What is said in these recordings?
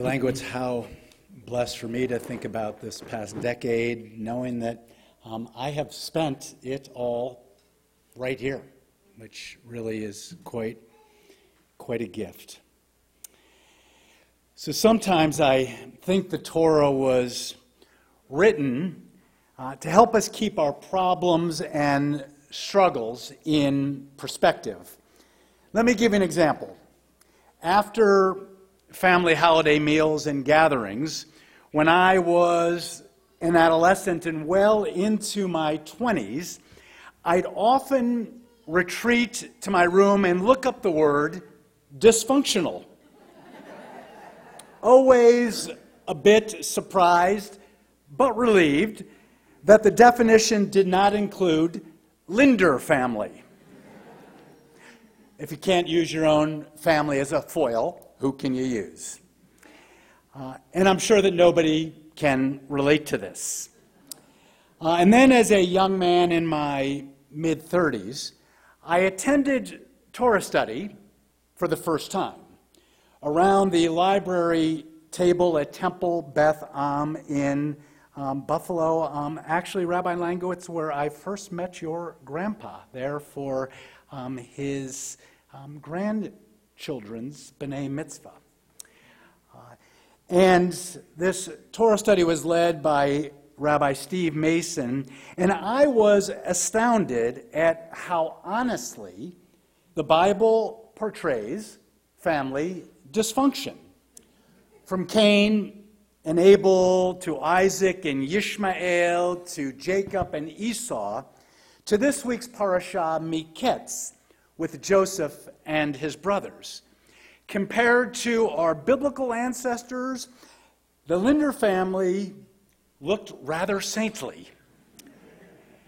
Language, how blessed for me to think about this past decade, knowing that um, I have spent it all right here, which really is quite, quite a gift. So sometimes I think the Torah was written uh, to help us keep our problems and struggles in perspective. Let me give you an example. After family holiday meals and gatherings when I was an adolescent and well into my 20s, I'd often retreat to my room and look up the word dysfunctional. Always a bit surprised, but relieved that the definition did not include Linder family. If you can't use your own family as a foil, who can you use? Uh, and I'm sure that nobody can relate to this. Uh, and then, as a young man in my mid 30s, I attended Torah study for the first time around the library table at Temple Beth Am in um, Buffalo. Um, actually, Rabbi Langowitz, where I first met your grandpa, there for um, his um, grand children's B'nai Mitzvah. Uh, and this Torah study was led by Rabbi Steve Mason, and I was astounded at how honestly the Bible portrays family dysfunction. From Cain and Abel to Isaac and Yishmael to Jacob and Esau to this week's parashah, Miketz, with Joseph and his brothers. Compared to our biblical ancestors, the Linder family looked rather saintly.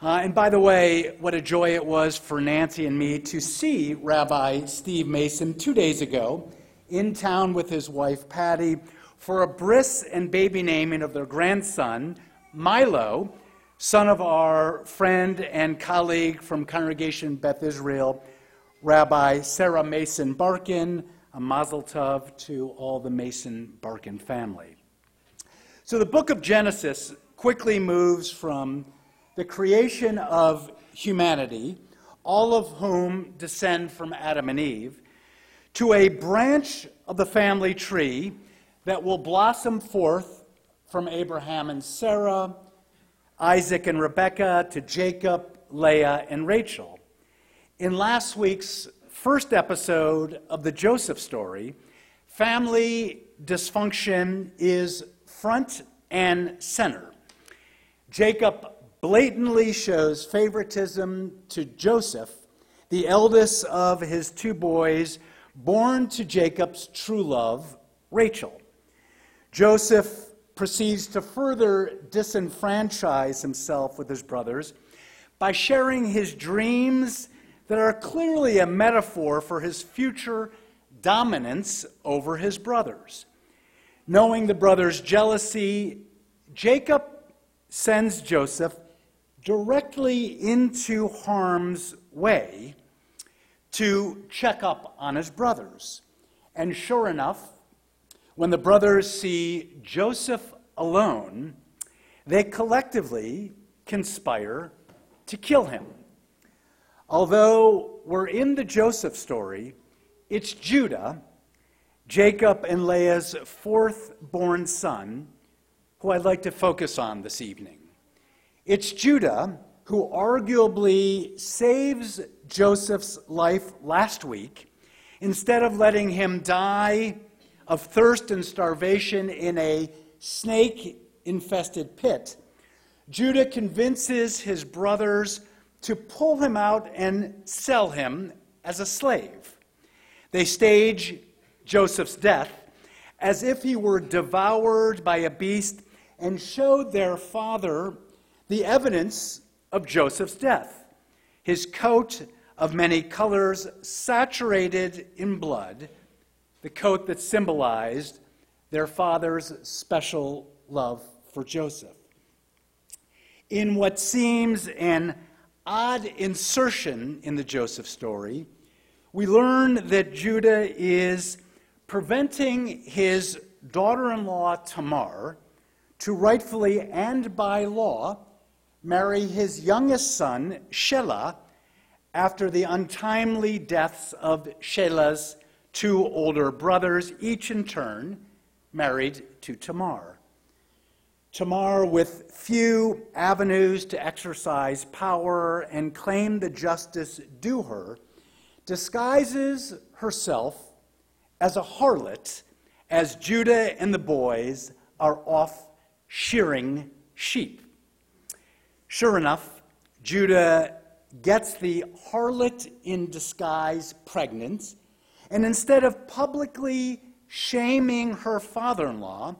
Uh, and by the way, what a joy it was for Nancy and me to see Rabbi Steve Mason two days ago in town with his wife Patty for a bris and baby naming of their grandson, Milo, son of our friend and colleague from Congregation Beth Israel, Rabbi Sarah Mason Barkin, a mazel tov to all the Mason Barkin family. So the book of Genesis quickly moves from the creation of humanity, all of whom descend from Adam and Eve, to a branch of the family tree that will blossom forth from Abraham and Sarah, Isaac and Rebekah, to Jacob, Leah, and Rachel. In last week's first episode of the Joseph story, family dysfunction is front and center. Jacob blatantly shows favoritism to Joseph, the eldest of his two boys, born to Jacob's true love, Rachel. Joseph proceeds to further disenfranchise himself with his brothers by sharing his dreams that are clearly a metaphor for his future dominance over his brothers. Knowing the brothers' jealousy, Jacob sends Joseph directly into harm's way to check up on his brothers. And sure enough, when the brothers see Joseph alone, they collectively conspire to kill him. Although we're in the Joseph story, it's Judah, Jacob and Leah's fourth born son, who I'd like to focus on this evening. It's Judah who arguably saves Joseph's life last week instead of letting him die of thirst and starvation in a snake infested pit. Judah convinces his brothers to pull him out and sell him as a slave. They stage Joseph's death as if he were devoured by a beast and showed their father the evidence of Joseph's death his coat of many colors, saturated in blood, the coat that symbolized their father's special love for Joseph. In what seems an odd insertion in the Joseph story, we learn that Judah is preventing his daughter in law Tamar to rightfully and by law marry his youngest son, Shelah, after the untimely deaths of Shelah's two older brothers, each in turn married to Tamar. Tamar, with few avenues to exercise power and claim the justice due her, disguises herself as a harlot as Judah and the boys are off shearing sheep. Sure enough, Judah gets the harlot in disguise pregnant, and instead of publicly shaming her father in law,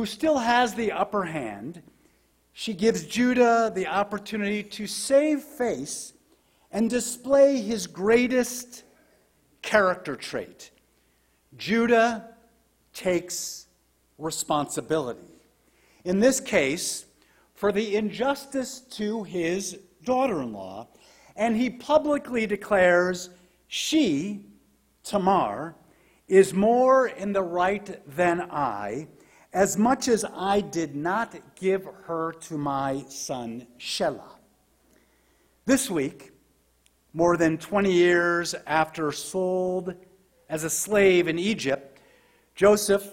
who still has the upper hand, she gives Judah the opportunity to save face and display his greatest character trait. Judah takes responsibility. In this case, for the injustice to his daughter in law, and he publicly declares she, Tamar, is more in the right than I, as much as I did not give her to my son Shelah. This week, more than 20 years after sold as a slave in Egypt, Joseph,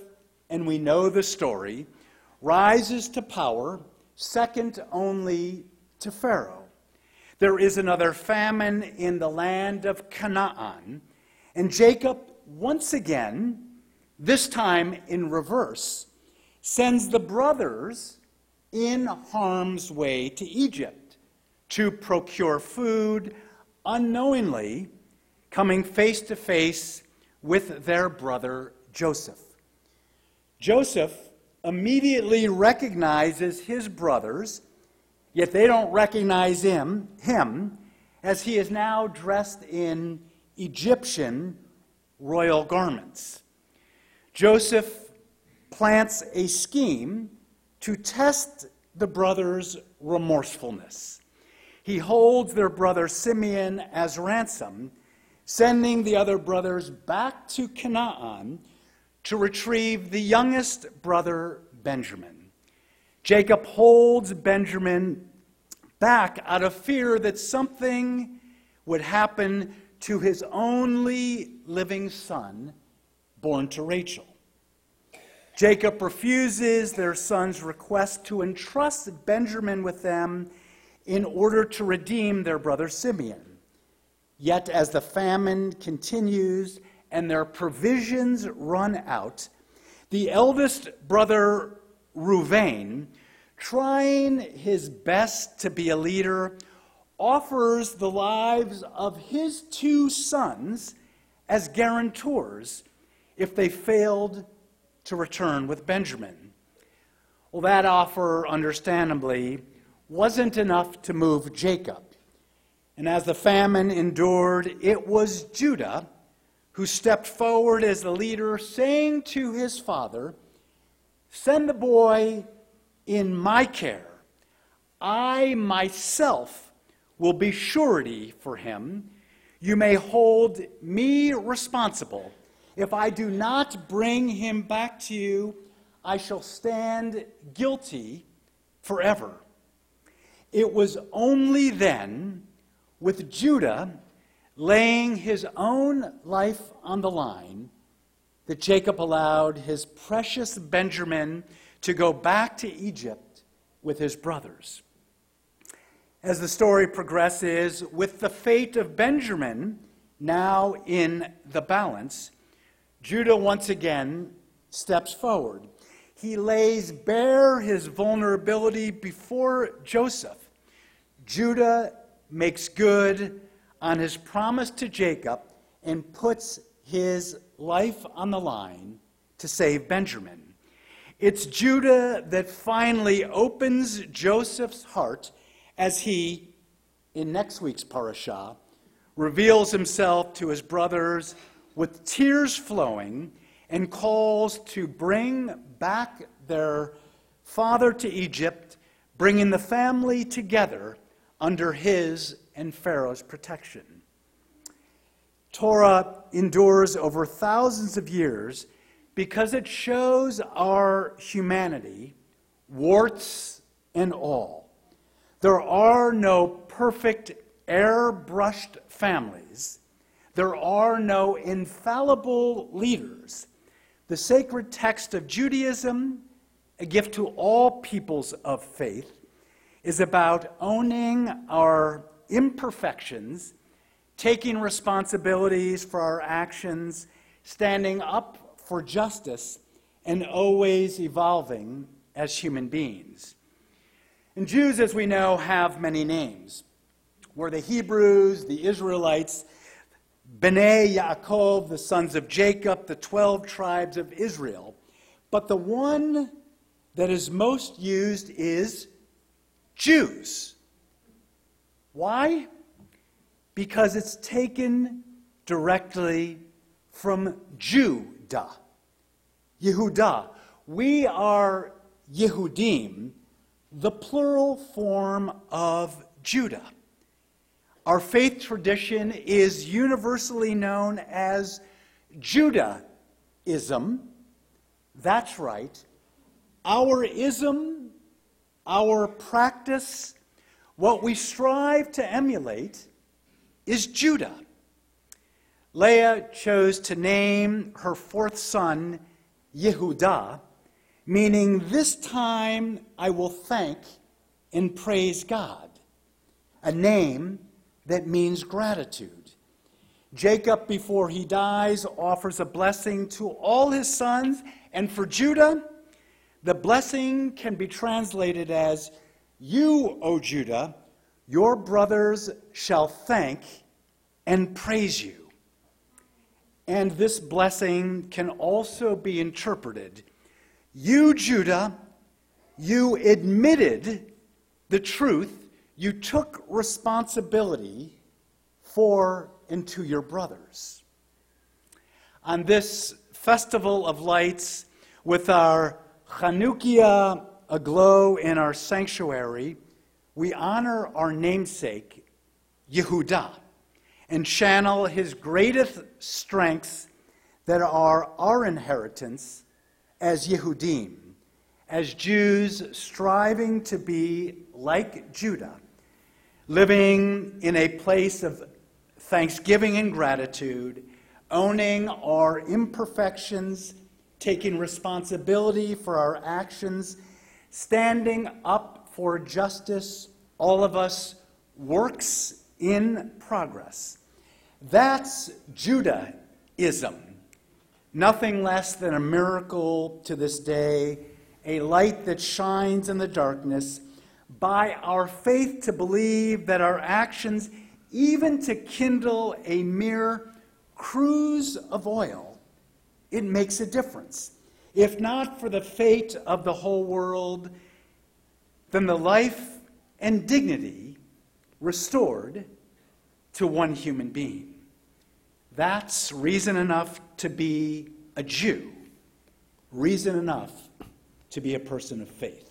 and we know the story, rises to power, second only to Pharaoh. There is another famine in the land of Canaan, and Jacob, once again, this time in reverse, sends the brothers in harm's way to Egypt to procure food, unknowingly coming face to face with their brother Joseph. Joseph immediately recognizes his brothers, yet they don't recognize him, him as he is now dressed in Egyptian royal garments. Joseph plants a scheme to test the brothers' remorsefulness. He holds their brother Simeon as ransom sending the other brothers back to Canaan to retrieve the youngest brother, Benjamin. Jacob holds Benjamin back out of fear that something would happen to his only living son, born to Rachel. Jacob refuses their son's request to entrust Benjamin with them in order to redeem their brother Simeon. Yet, as the famine continues and their provisions run out, the eldest brother, Reuven, trying his best to be a leader, offers the lives of his two sons as guarantors if they failed to return with Benjamin. Well, that offer, understandably, wasn't enough to move Jacob. And as the famine endured, it was Judah who stepped forward as the leader, saying to his father, Send the boy in my care. I myself will be surety for him. You may hold me responsible. If I do not bring him back to you, I shall stand guilty forever. It was only then with Judah laying his own life on the line, that Jacob allowed his precious Benjamin to go back to Egypt with his brothers. As the story progresses, with the fate of Benjamin now in the balance, Judah once again steps forward. He lays bare his vulnerability before Joseph. Judah makes good on his promise to Jacob and puts his life on the line to save Benjamin. It's Judah that finally opens Joseph's heart as he, in next week's parashah, reveals himself to his brothers with tears flowing and calls to bring back their father to Egypt, bringing the family together under his and Pharaoh's protection. Torah endures over thousands of years because it shows our humanity, warts and all. There are no perfect, airbrushed families. There are no infallible leaders. The sacred text of Judaism, a gift to all peoples of faith, is about owning our imperfections, taking responsibilities for our actions, standing up for justice, and always evolving as human beings. And Jews, as we know, have many names. Were the Hebrews, the Israelites, Bnei Yaakov, the sons of Jacob, the 12 tribes of Israel. But the one that is most used is Jews. Why? Because it's taken directly from Judah. Yehudah. We are Yehudim, the plural form of Judah. Our faith tradition is universally known as Judaism. That's right. Our ism, our practice, what we strive to emulate is Judah. Leah chose to name her fourth son Yehudah meaning this time I will thank and praise God, a name that means gratitude. Jacob, before he dies, offers a blessing to all his sons, and for Judah, the blessing can be translated as You, O Judah, your brothers shall thank and praise you. And this blessing can also be interpreted you, Judah, you admitted the truth. You took responsibility for and to your brothers. On this festival of lights, with our Chanukia aglow in our sanctuary, we honor our namesake, Yehuda, and channel his greatest strengths that are our inheritance as Yehudim, as Jews striving to be like Judah, living in a place of thanksgiving and gratitude, owning our imperfections, taking responsibility for our actions, standing up for justice, all of us works in progress. That's Judaism nothing less than a miracle to this day, a light that shines in the darkness, by our faith to believe that our actions, even to kindle a mere cruse of oil, it makes a difference. If not for the fate of the whole world, then the life and dignity restored to one human being. That's reason enough to be a Jew, reason enough to be a person of faith.